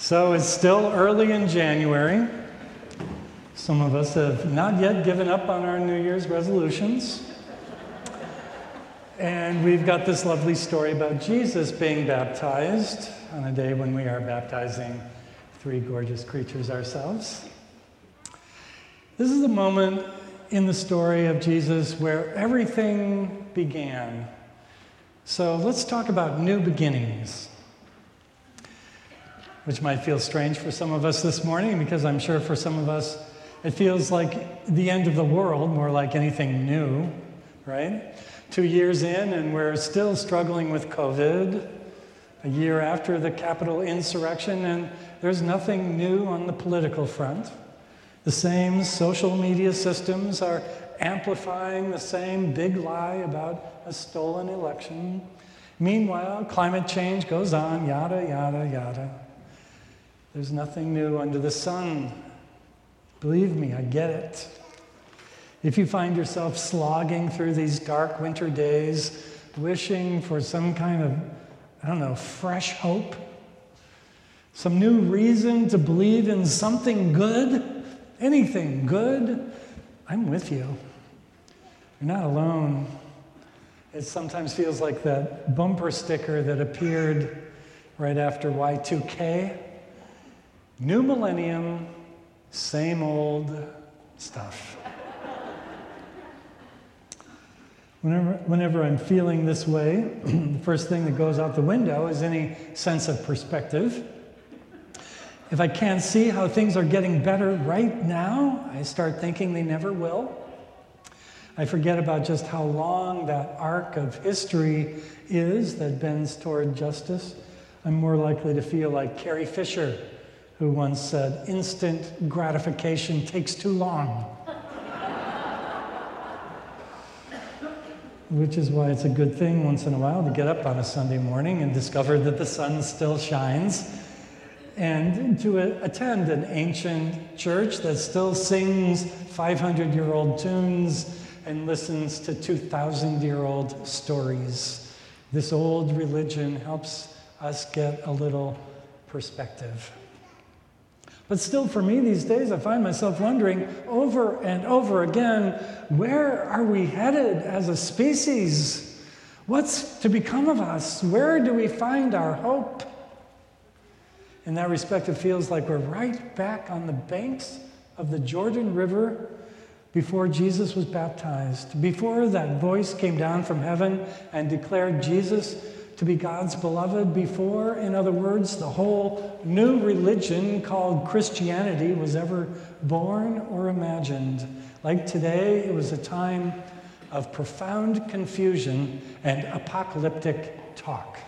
So it's still early in January. Some of us have not yet given up on our New Year's resolutions. And we've got this lovely story about Jesus being baptized on a day when we are baptizing three gorgeous creatures ourselves. This is a moment in the story of Jesus where everything began. So let's talk about new beginnings which might feel strange for some of us this morning because I'm sure for some of us it feels like the end of the world more like anything new, right? Two years in, and we're still struggling with COVID, a year after the Capitol insurrection, and there's nothing new on the political front. The same social media systems are amplifying the same big lie about a stolen election. Meanwhile, climate change goes on, yada, yada, yada. There's nothing new under the sun. Believe me, I get it. If you find yourself slogging through these dark winter days, wishing for some kind of, I don't know, fresh hope, some new reason to believe in something good, anything good, I'm with you. You're not alone. It sometimes feels like that bumper sticker that appeared right after Y2K New millennium, same old stuff. Whenever, whenever I'm feeling this way, the first thing that goes out the window is any sense of perspective. If I can't see how things are getting better right now, I start thinking they never will. I forget about just how long that arc of history is that bends toward justice. I'm more likely to feel like Carrie Fisher who once said, instant gratification takes too long. Which is why it's a good thing once in a while to get up on a Sunday morning and discover that the sun still shines and to attend an ancient church that still sings 500 year old tunes and listens to 2,000 year old stories. This old religion helps us get a little perspective. But still, for me these days, I find myself wondering over and over again where are we headed as a species? What's to become of us? Where do we find our hope? In that respect, it feels like we're right back on the banks of the Jordan River before Jesus was baptized, before that voice came down from heaven and declared Jesus to be God's beloved before, in other words, the whole new religion called Christianity was ever born or imagined. Like today, it was a time of profound confusion and apocalyptic talk.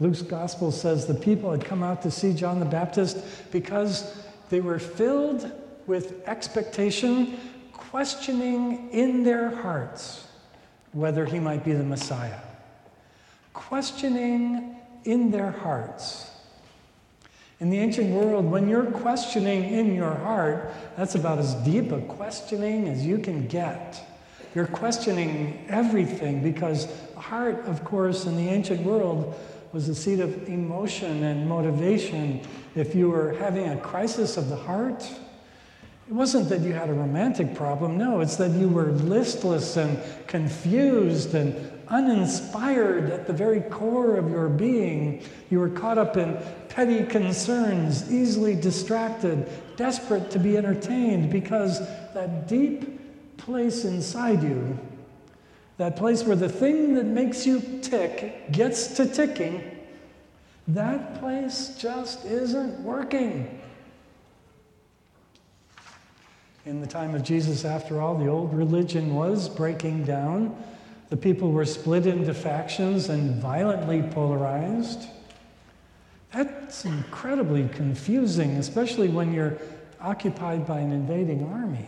Luke's gospel says the people had come out to see John the Baptist because they were filled with expectation, questioning in their hearts whether he might be the Messiah questioning in their hearts. In the ancient world, when you're questioning in your heart, that's about as deep a questioning as you can get. You're questioning everything because the heart, of course, in the ancient world was the seat of emotion and motivation. If you were having a crisis of the heart, it wasn't that you had a romantic problem. No, it's that you were listless and confused and uninspired at the very core of your being. You are caught up in petty concerns, easily distracted, desperate to be entertained because that deep place inside you, that place where the thing that makes you tick gets to ticking, that place just isn't working. In the time of Jesus, after all, the old religion was breaking down. The people were split into factions and violently polarized. That's incredibly confusing, especially when you're occupied by an invading army.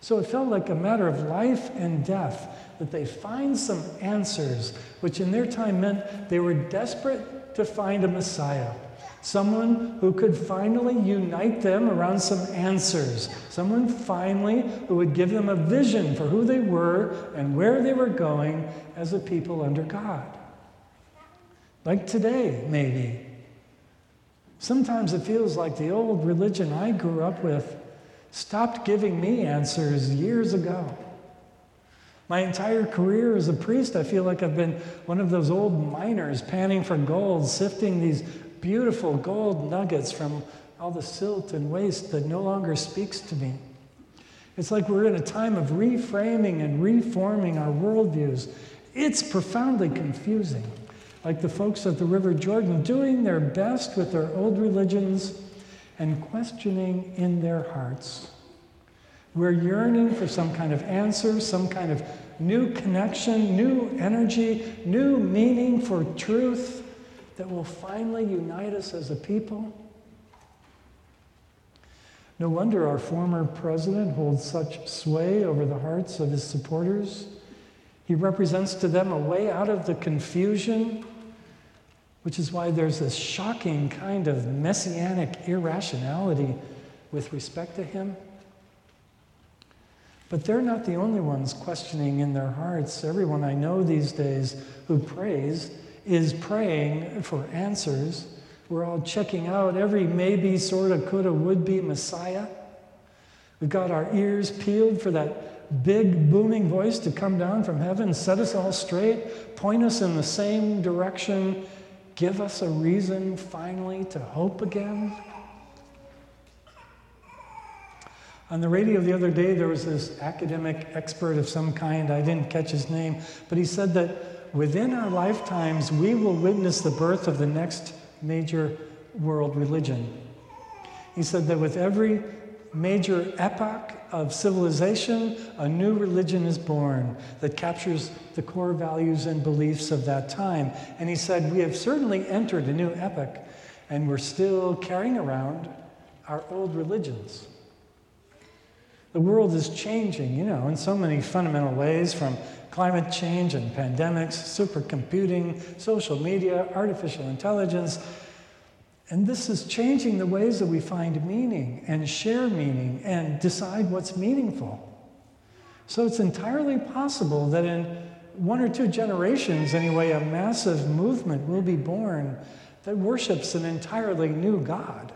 So it felt like a matter of life and death that they find some answers, which in their time meant they were desperate to find a Messiah. Someone who could finally unite them around some answers. Someone finally who would give them a vision for who they were and where they were going as a people under God. Like today, maybe. Sometimes it feels like the old religion I grew up with stopped giving me answers years ago. My entire career as a priest, I feel like I've been one of those old miners panning for gold, sifting these beautiful gold nuggets from all the silt and waste that no longer speaks to me. It's like we're in a time of reframing and reforming our worldviews. It's profoundly confusing. Like the folks at the River Jordan doing their best with their old religions and questioning in their hearts. We're yearning for some kind of answer, some kind of new connection, new energy, new meaning for truth that will finally unite us as a people. No wonder our former president holds such sway over the hearts of his supporters. He represents to them a way out of the confusion, which is why there's this shocking kind of messianic irrationality with respect to him. But they're not the only ones questioning in their hearts. Everyone I know these days who prays is praying for answers. We're all checking out every maybe, sort of, coulda, would be Messiah. We've got our ears peeled for that big booming voice to come down from heaven, set us all straight, point us in the same direction, give us a reason finally to hope again. On the radio the other day, there was this academic expert of some kind. I didn't catch his name, but he said that within our lifetimes, we will witness the birth of the next major world religion. He said that with every major epoch of civilization, a new religion is born that captures the core values and beliefs of that time. And he said, We have certainly entered a new epoch, and we're still carrying around our old religions. The world is changing, you know, in so many fundamental ways from climate change and pandemics, supercomputing, social media, artificial intelligence. And this is changing the ways that we find meaning and share meaning and decide what's meaningful. So it's entirely possible that in one or two generations, anyway, a massive movement will be born that worships an entirely new God.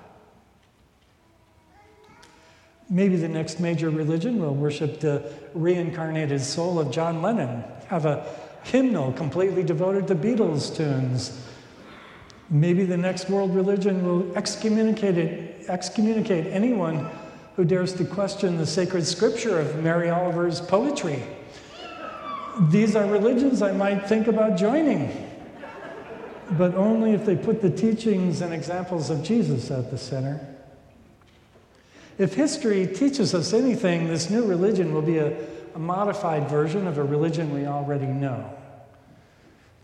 Maybe the next major religion will worship the reincarnated soul of John Lennon, have a hymnal completely devoted to Beatles tunes. Maybe the next world religion will excommunicate, it, excommunicate anyone who dares to question the sacred scripture of Mary Oliver's poetry. These are religions I might think about joining, but only if they put the teachings and examples of Jesus at the center. If history teaches us anything, this new religion will be a, a modified version of a religion we already know.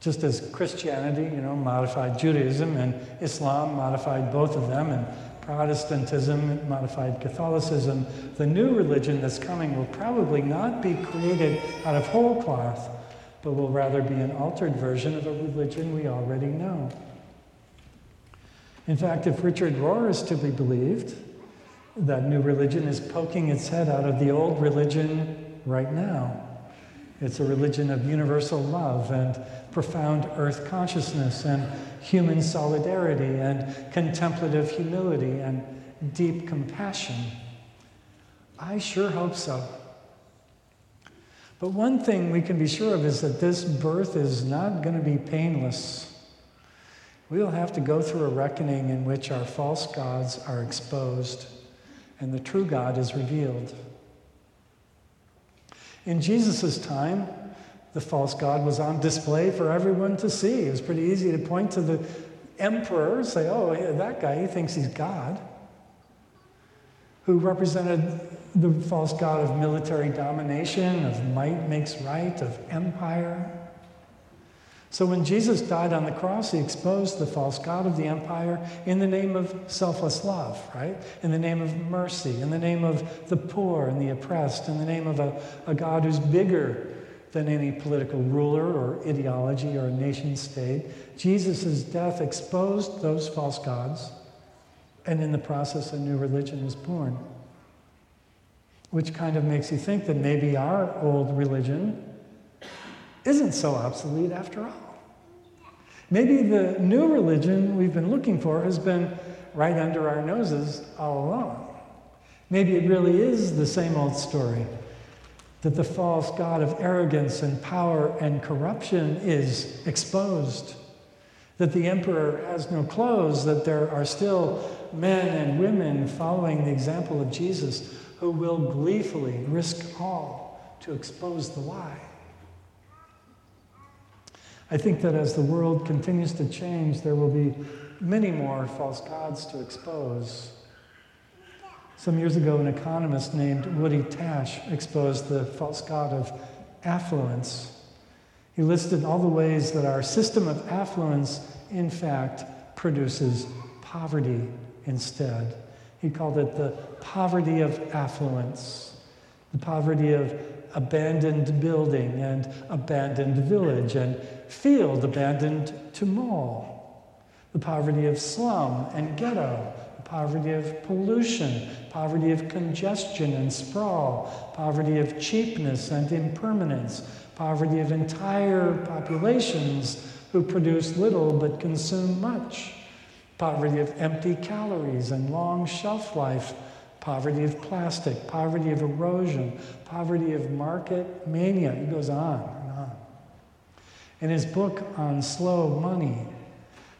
Just as Christianity, you know, modified Judaism, and Islam modified both of them, and Protestantism modified Catholicism, the new religion that's coming will probably not be created out of whole cloth, but will rather be an altered version of a religion we already know. In fact, if Richard Rohr is to be believed, that new religion is poking its head out of the old religion right now. It's a religion of universal love and profound earth consciousness and human solidarity and contemplative humility and deep compassion. I sure hope so. But one thing we can be sure of is that this birth is not going to be painless. We'll have to go through a reckoning in which our false gods are exposed and the true God is revealed. In Jesus' time, the false God was on display for everyone to see. It was pretty easy to point to the emperor, and say, oh, yeah, that guy, he thinks he's God, who represented the false God of military domination, of might makes right, of empire. So when Jesus died on the cross, he exposed the false God of the empire in the name of selfless love, right? In the name of mercy, in the name of the poor and the oppressed, in the name of a, a God who's bigger than any political ruler or ideology or nation state. Jesus' death exposed those false gods, and in the process, a new religion was born. Which kind of makes you think that maybe our old religion isn't so obsolete after all. Maybe the new religion we've been looking for has been right under our noses all along. Maybe it really is the same old story that the false god of arrogance and power and corruption is exposed, that the emperor has no clothes, that there are still men and women following the example of Jesus who will gleefully risk all to expose the lie. I think that as the world continues to change, there will be many more false gods to expose. Some years ago, an economist named Woody Tasch exposed the false god of affluence. He listed all the ways that our system of affluence, in fact, produces poverty instead. He called it the poverty of affluence, the poverty of abandoned building and abandoned village and field abandoned to mall, the poverty of slum and ghetto, the poverty of pollution, poverty of congestion and sprawl, poverty of cheapness and impermanence, poverty of entire populations who produce little but consume much, poverty of empty calories and long shelf life poverty of plastic, poverty of erosion, poverty of market mania. It goes on and on. In his book on slow money,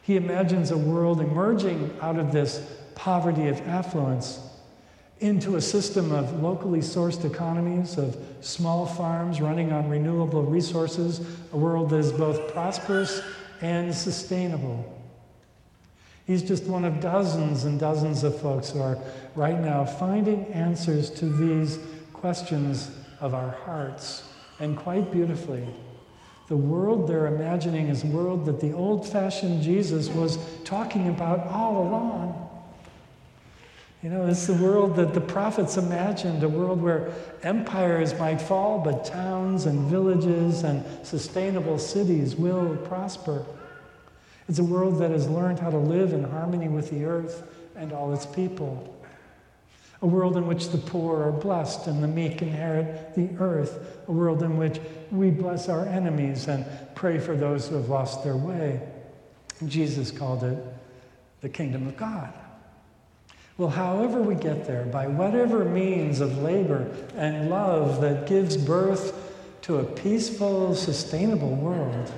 he imagines a world emerging out of this poverty of affluence into a system of locally sourced economies, of small farms running on renewable resources, a world that is both prosperous and sustainable. He's just one of dozens and dozens of folks who are right now finding answers to these questions of our hearts, and quite beautifully. The world they're imagining is a world that the old fashioned Jesus was talking about all along. You know, it's the world that the prophets imagined, a world where empires might fall, but towns and villages and sustainable cities will prosper. It's a world that has learned how to live in harmony with the earth and all its people. A world in which the poor are blessed and the meek inherit the earth. A world in which we bless our enemies and pray for those who have lost their way. Jesus called it the kingdom of God. Well, however we get there, by whatever means of labor and love that gives birth to a peaceful, sustainable world,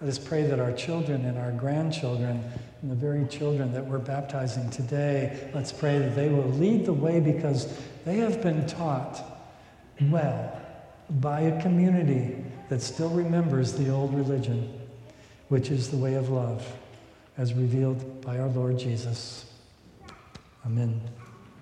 let us pray that our children and our grandchildren and the very children that we're baptizing today, let's pray that they will lead the way because they have been taught well by a community that still remembers the old religion, which is the way of love, as revealed by our Lord Jesus. Amen.